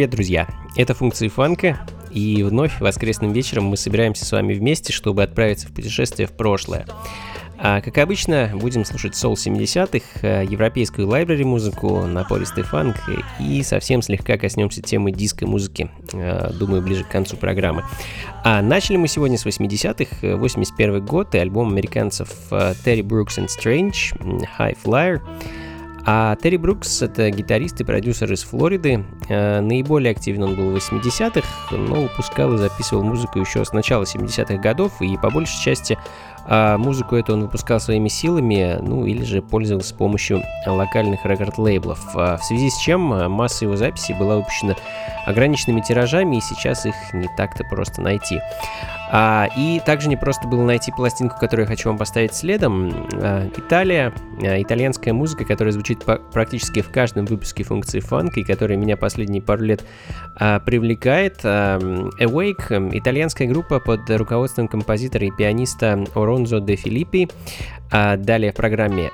Привет, друзья! Это функции фанка, и вновь воскресным вечером мы собираемся с вами вместе, чтобы отправиться в путешествие в прошлое. А, как обычно, будем слушать сол 70-х, э, европейскую лайбрери музыку, напористый фанк и совсем слегка коснемся темы диско-музыки, э, думаю, ближе к концу программы. А начали мы сегодня с 80-х, э, 81 год и альбом американцев Terry Brooks and Strange, High Flyer. А Терри Брукс — это гитарист и продюсер из Флориды. Э, Наиболее активен он был в 80-х, но выпускал и записывал музыку еще с начала 70-х годов, и по большей части а, музыку эту он выпускал своими силами, ну или же пользовался помощью локальных рекорд-лейблов. А, В связи с чем а, масса его записей была выпущена ограниченными тиражами, и сейчас их не так-то просто найти. А, и также не просто было найти пластинку, которую я хочу вам поставить следом. А, Италия, а, итальянская музыка, которая звучит по- практически в каждом выпуске функции фанка и которая меня последние пару лет а, привлекает. А, Awake, итальянская группа под руководством композитора и пианиста Оронзо де Филиппи. А, Далее в программе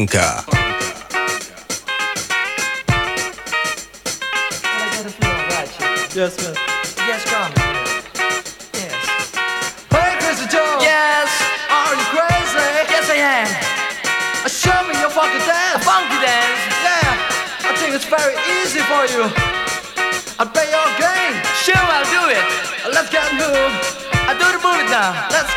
Blanca. Yes, ma'am. Yes, come. Yes. Hey, crazy Joe. Yes. Are you crazy? Yes, I am. Uh, show me your funky dance. A funky dance. Yeah. I think it's very easy for you. I play your game. Sure, I'll do it. Let's get moved. I do the move now. Let's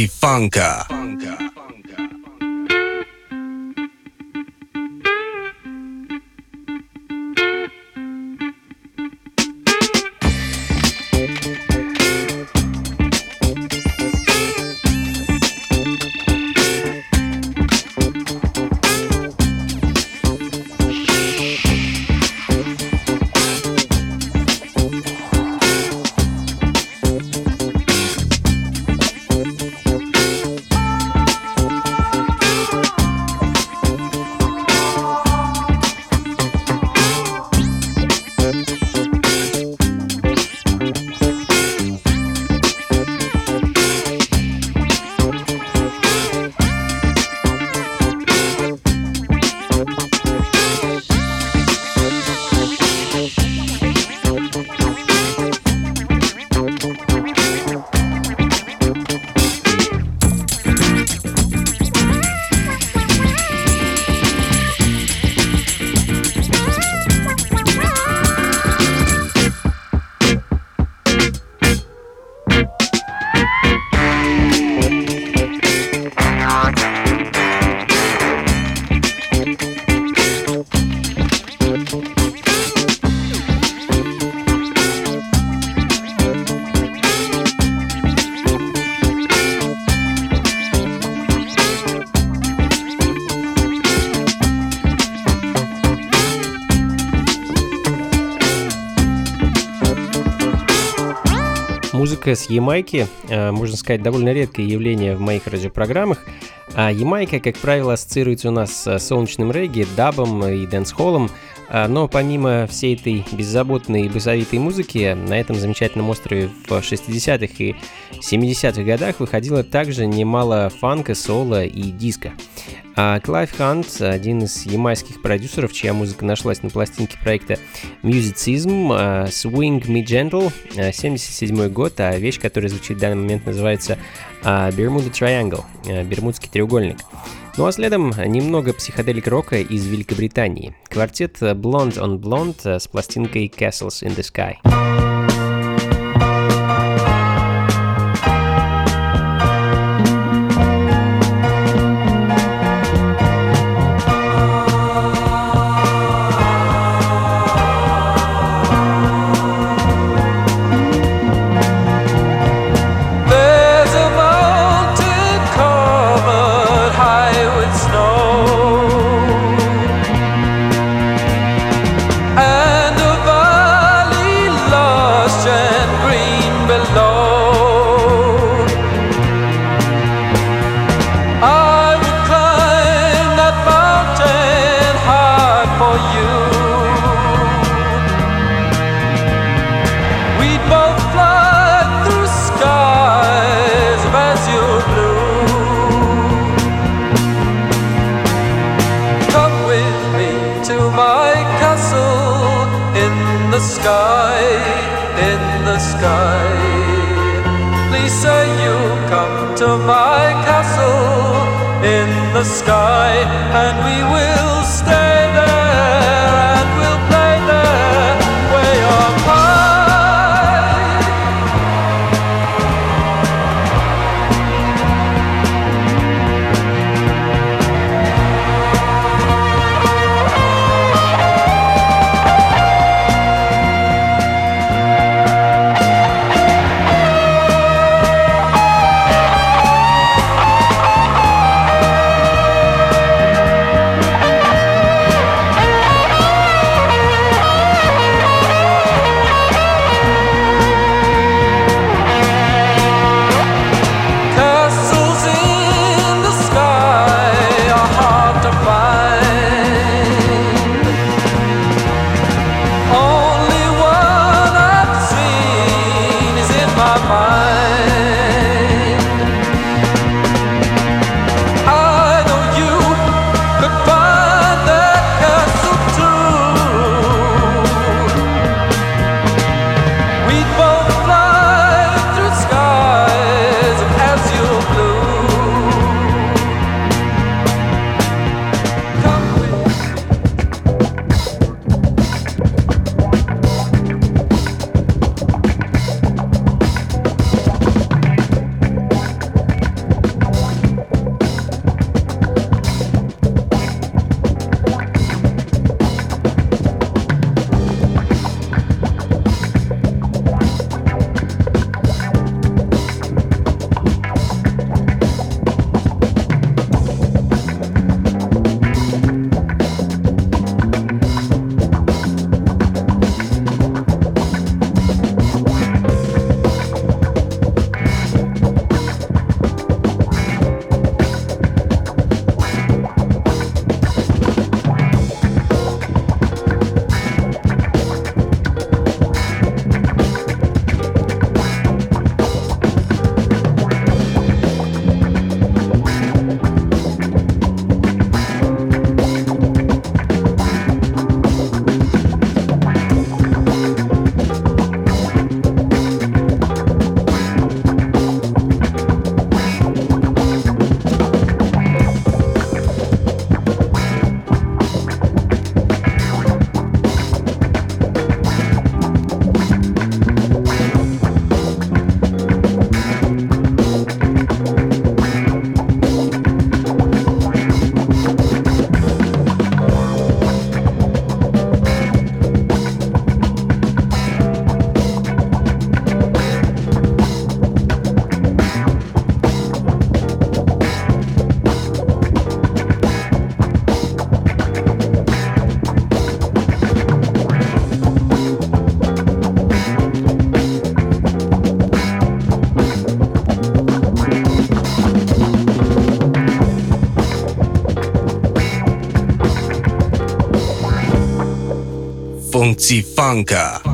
Funka. Музыка с Ямайки, э, можно сказать, довольно редкое явление в моих радиопрограммах. А Ямайка, как правило, ассоциируется у нас с солнечным регги, дабом и дэнс-холлом, но помимо всей этой беззаботной и басовитой музыки, на этом замечательном острове в 60-х и 70-х годах выходило также немало фанка, соло и диска. А Клайв Хант, один из ямайских продюсеров, чья музыка нашлась на пластинке проекта Musicism, а, Swing Me Gentle, 77 а, год, а вещь, которая звучит в данный момент, называется Bermuda Triangle, Бермудский треугольник. Ну а следом немного психоделик рока из Великобритании. Квартет Blonde on Blonde с пластинкой Castles in the Sky. the sky and we Patsy Funka.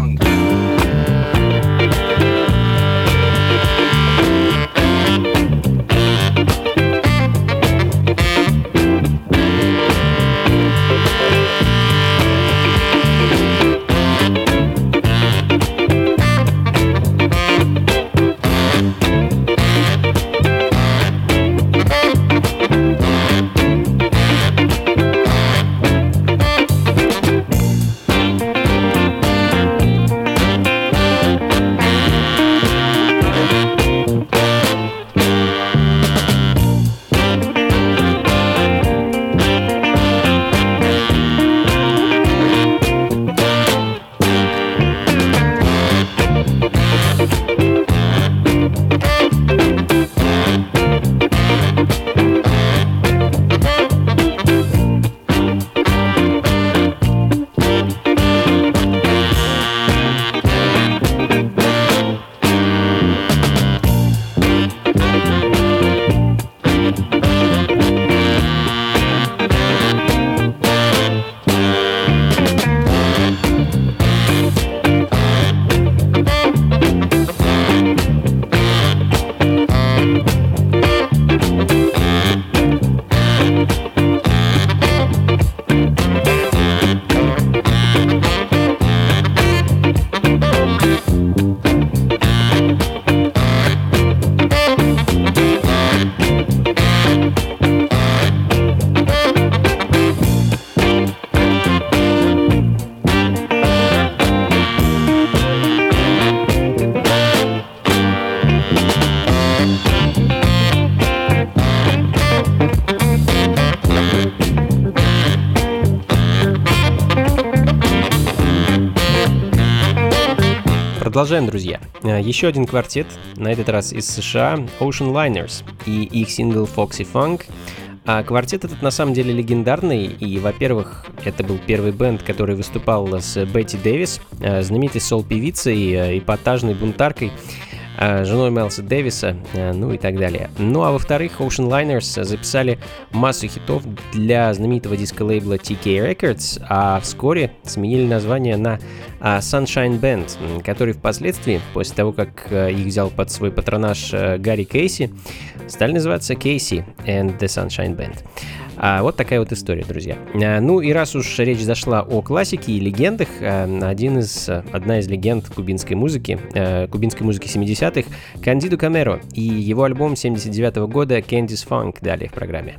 Продолжаем, друзья. Э, еще один квартет, на этот раз из США, Ocean Liners и их сингл Foxy Funk. А квартет этот на самом деле легендарный, и, во-первых, это был первый бенд, который выступал с Бетти Дэвис, э, знаменитой сол-певицей, э, эпатажной бунтаркой, женой Мелса Дэвиса, э, ну и так далее. Ну а во-вторых, Ocean Liners записали массу хитов для знаменитого диско-лейбла TK Records, а вскоре сменили название на э, Sunshine Band, который впоследствии, после того, как их взял под свой патронаж Гарри Кейси, стали называться Кейси and the Sunshine Band. А, вот такая вот история, друзья. А, ну и раз уж речь зашла о классике и легендах, а, один из, одна из легенд кубинской музыки, а, кубинской музыки 70-х, Кандидо Камеро и его альбом 79 -го года Candy's Funk далее в программе.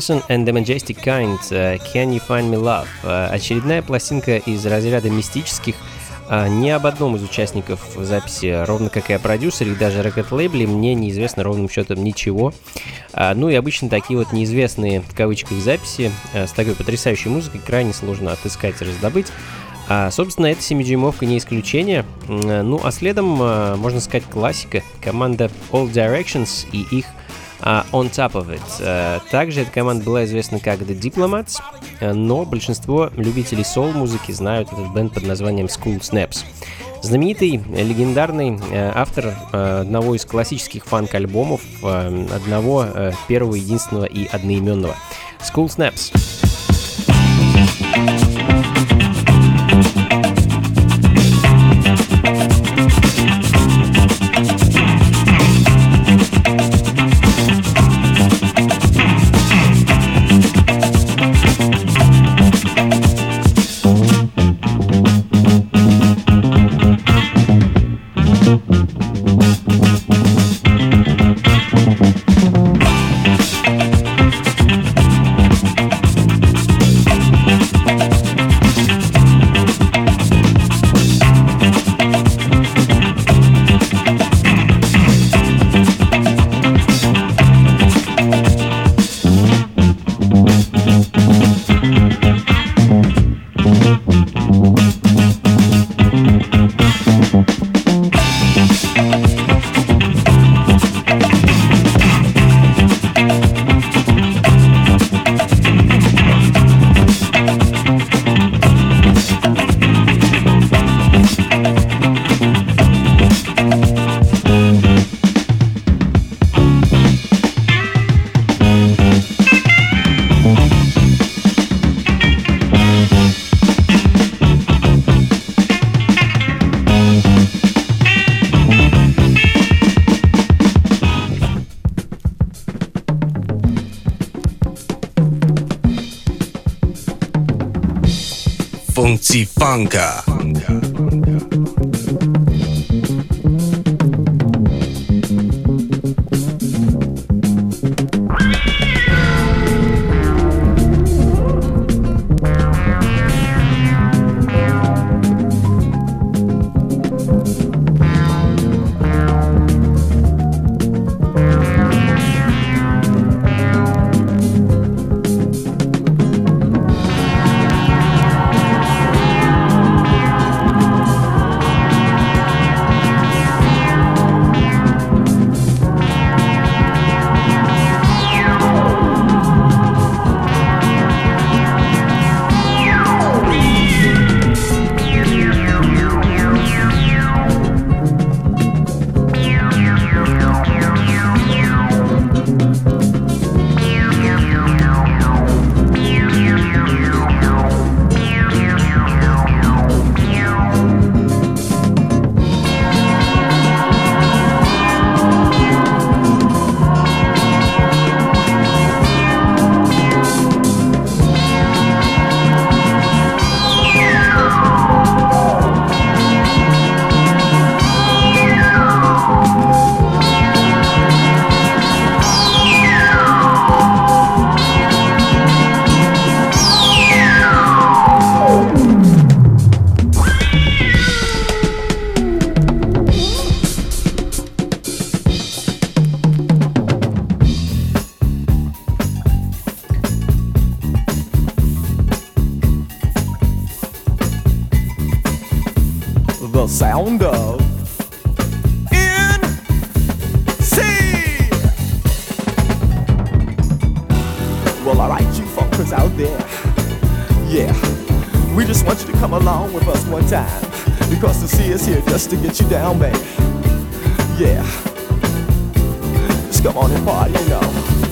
Harrison and the Majestic Kind, э, Can You Find Me Love? Э, Очередная пластинка из разряда мистических, а, ни об одном из участников записи, ровно как и о продюсере и даже рекорд-лейбле, мне неизвестно ровным счетом ничего. Ну и обычно такие вот неизвестные в кавычках записи э, с такой потрясающей музыкой крайне сложно отыскать и раздобыть. А, собственно, эта 7-дюймовка не исключение. Э, Ну, а следом, э, можно сказать, классика. Команда All Directions и их а, On Top of It. Э, Также эта команда была известна как The Diplomats, э, но большинство любителей соул-музыки знают этот бенд под названием School Snaps. Знаменитый, легендарный э, автор э, одного из классических фанк-альбомов, одного первого, единственного и одноименного. School Snaps. Funky Funka. sound of NC. Well, alright, you fuckers out there. Yeah, we just want you to come along with us one time because the sea is here just to get you down, man. Yeah, just come on and party, you know.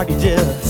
mortgages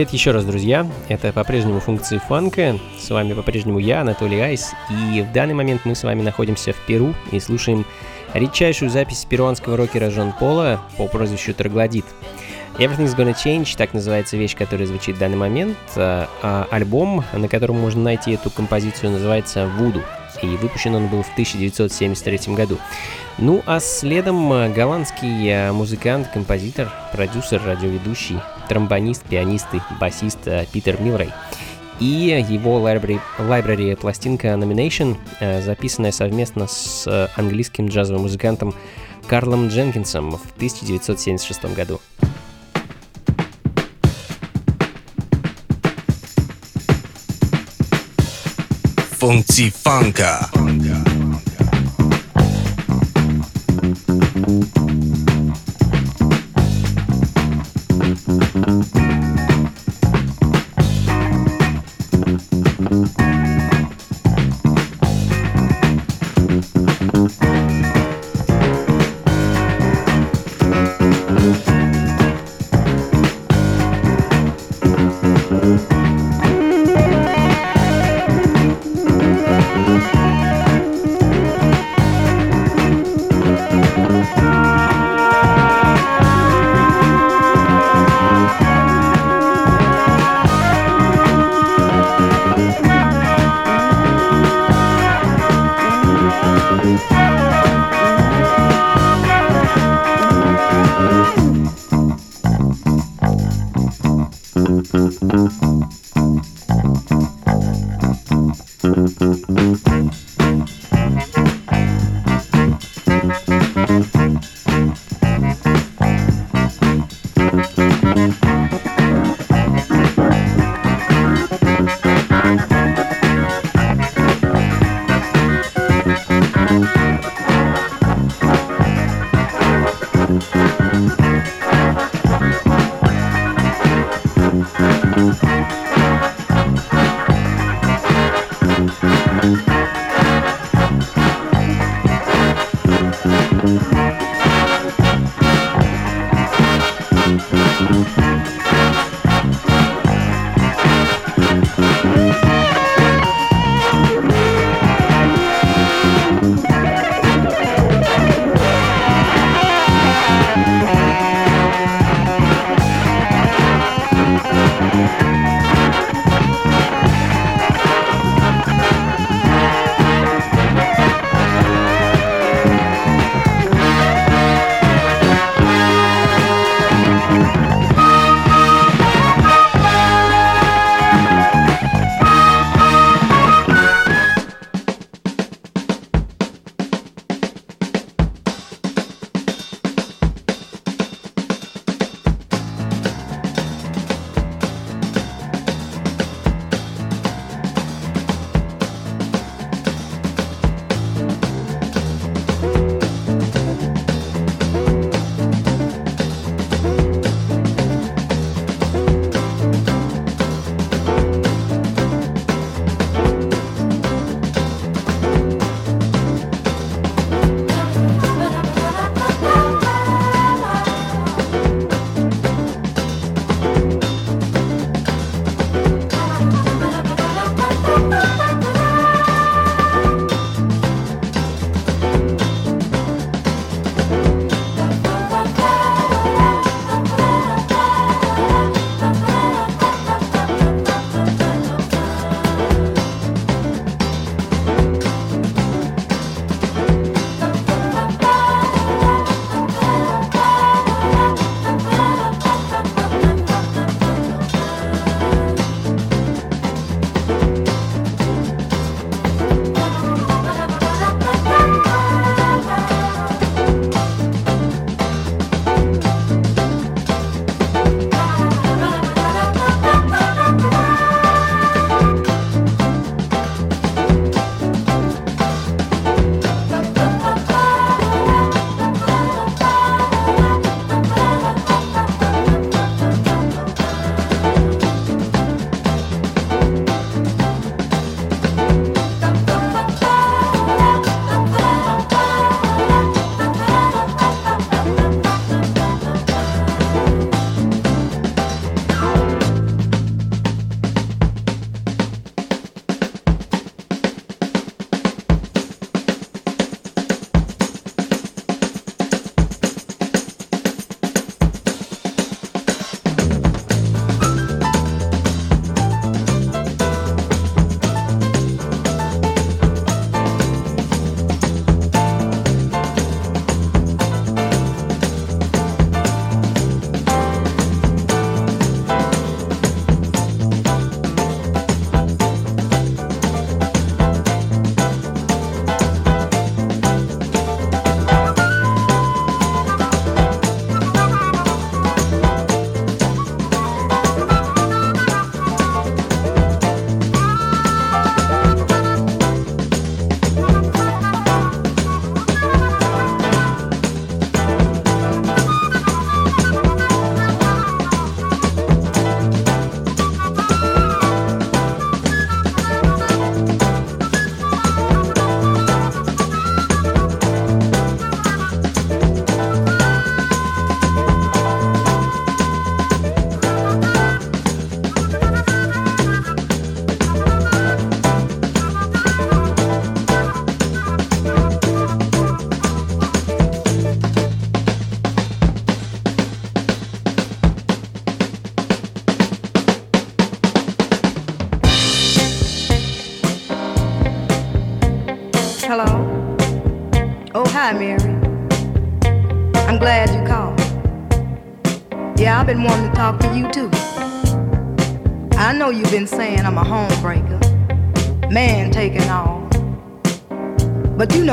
Привет еще раз, друзья. Это по-прежнему функции фанка. С вами по-прежнему я, Анатолий Айс. И в данный момент мы с вами находимся в Перу и слушаем редчайшую запись перуанского рокера Жон Пола по прозвищу Троглодит. Everything's Gonna Change, так называется вещь, которая звучит в данный момент. А, а альбом, на котором можно найти эту композицию, называется «Вуду». И выпущен он был в 1973 году. Ну а следом э, голландский э, музыкант, композитор, продюсер, радиоведущий, тромбонист, пианист и басист э, Питер Милрей. И его library, library пластинка Nomination, записанная совместно с английским джазовым музыкантом Карлом Дженкинсом в 1976 году. Функции фанка. Música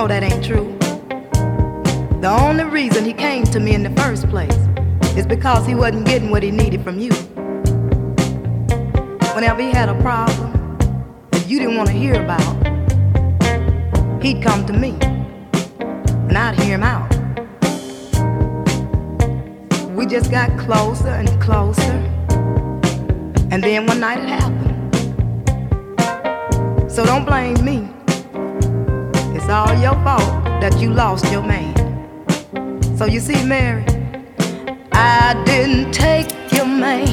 that ain't true. The only reason he came to me in the first place is because he wasn't getting what he needed from you. Whenever he had a problem that you didn't want to hear about, he'd come to me and I'd hear him out. We just got closer and closer, and then one night it happened. So don't blame me. It's all your fault that you lost your man. So you see, Mary, I didn't take your man.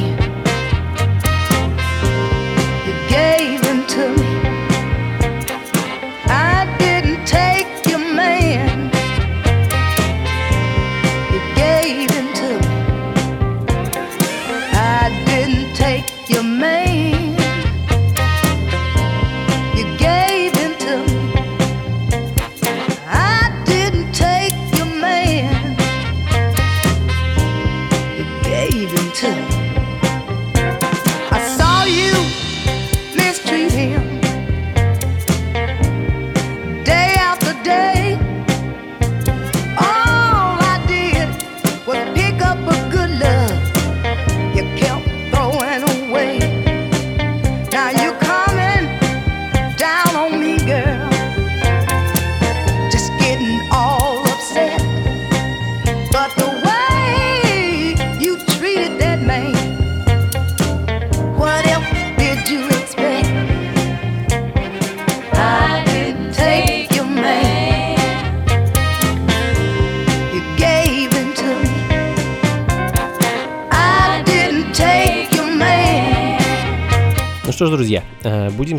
You gave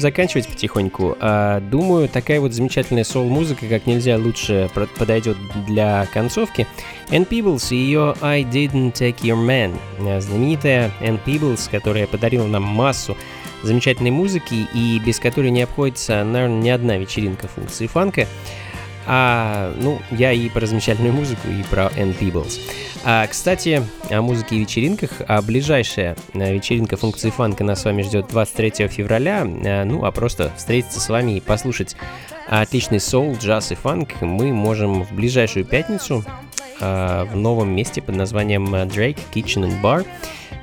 заканчивать потихоньку. А, Думаю, такая вот замечательная соул-музыка как нельзя лучше подойдет для концовки. Ann Peebles и ее I Didn't Take Your Man. Э, Знаменитая Ann Peebles, которая подарила нам массу замечательной музыки и без которой не обходится, наверное, ни одна вечеринка функции фанка. А, ну, я и про замечательную музыку, и про Ann Peebles. А, кстати, о музыке и вечеринках. А ближайшая э, вечеринка функции фанка нас с вами ждет 23 февраля. Э, Ну, а просто встретиться с вами и послушать отличный соул, джаз и фанк мы можем в ближайшую пятницу а, в новом месте под названием Drake Kitchen and Bar,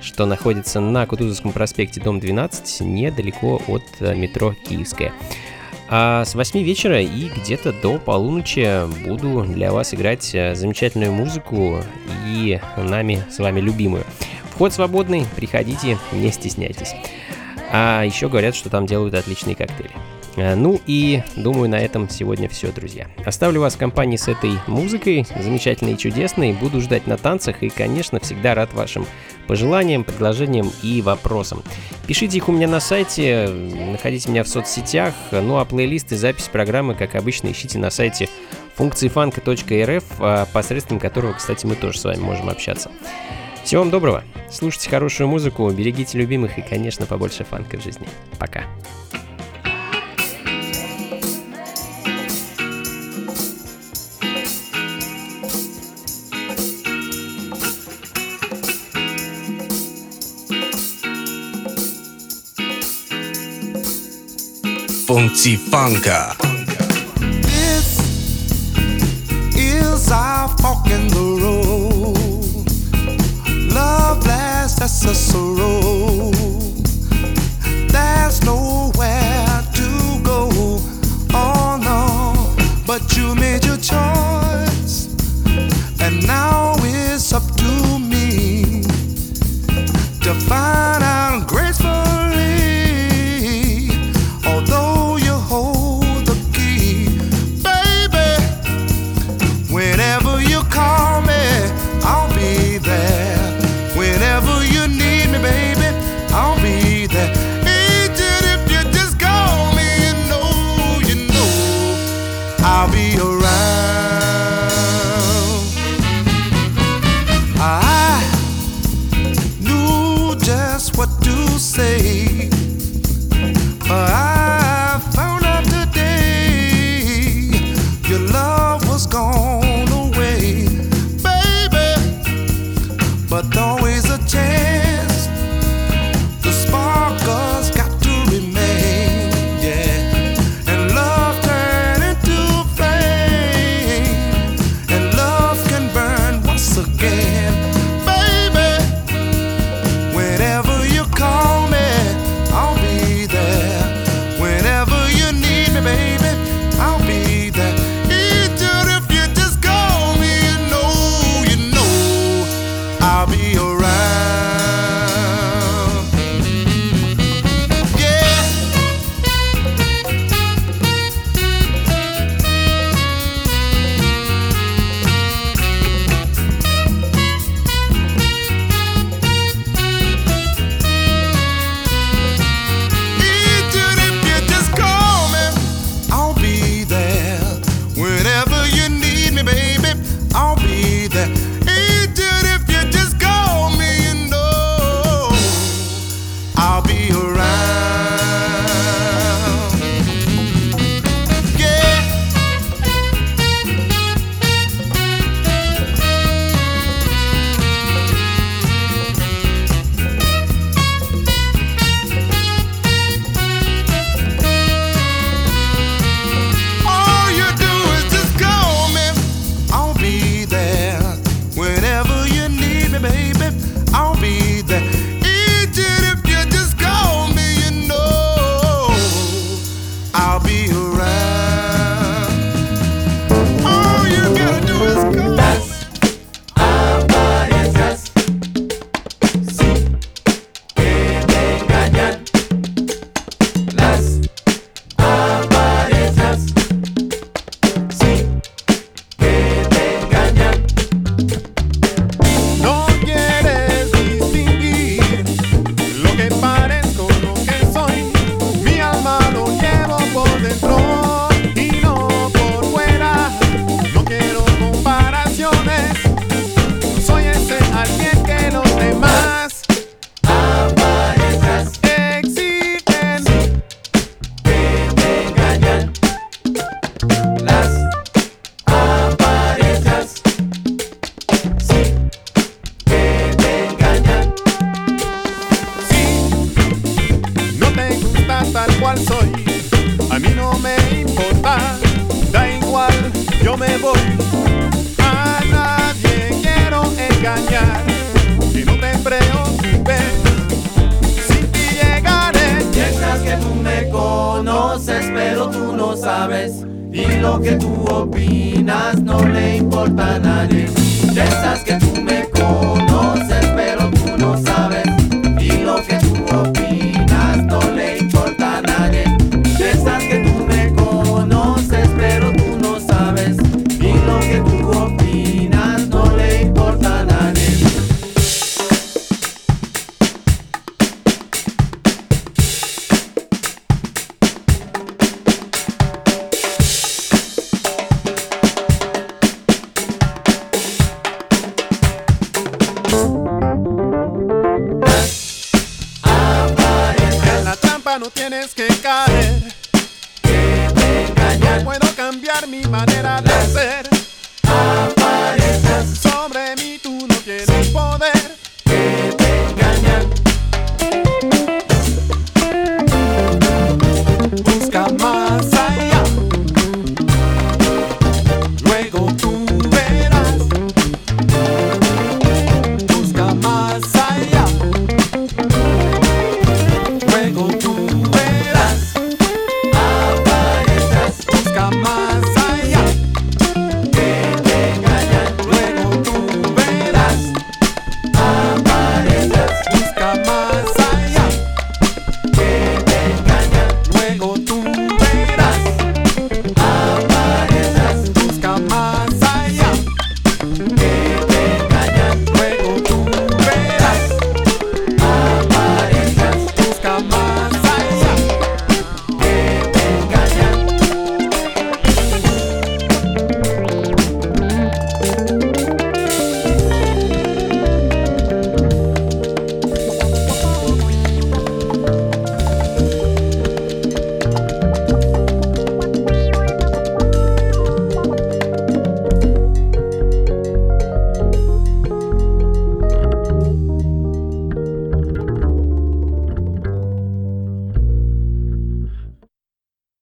что находится на Кутузовском проспекте, дом 12, недалеко от метро Киевская. А с 8 вечера и где-то до полуночи буду для вас играть э, замечательную музыку и нами с вами любимую. Вход свободный, приходите, не стесняйтесь. А еще говорят, что там делают отличные коктейли. Э, Ну и думаю на этом сегодня все, друзья. Оставлю вас в компании с этой музыкой, замечательной и чудесной. Буду ждать на танцах и, конечно, всегда рад вашим пожеланиям, предложениям и вопросам. Пишите их у меня на сайте, находите меня в соцсетях, ну а плейлист и запись программы, как обычно, ищите на сайте функциифанка.рф, а, посредством которого, кстати, мы тоже с вами можем общаться. Всего вам доброго, слушайте хорошую музыку, берегите любимых и, конечно, побольше фанка в жизни. Пока. Funky Funka. This is our fork in the road. Love lasts, that's a sorrow. There's nowhere to go. Oh no, but you made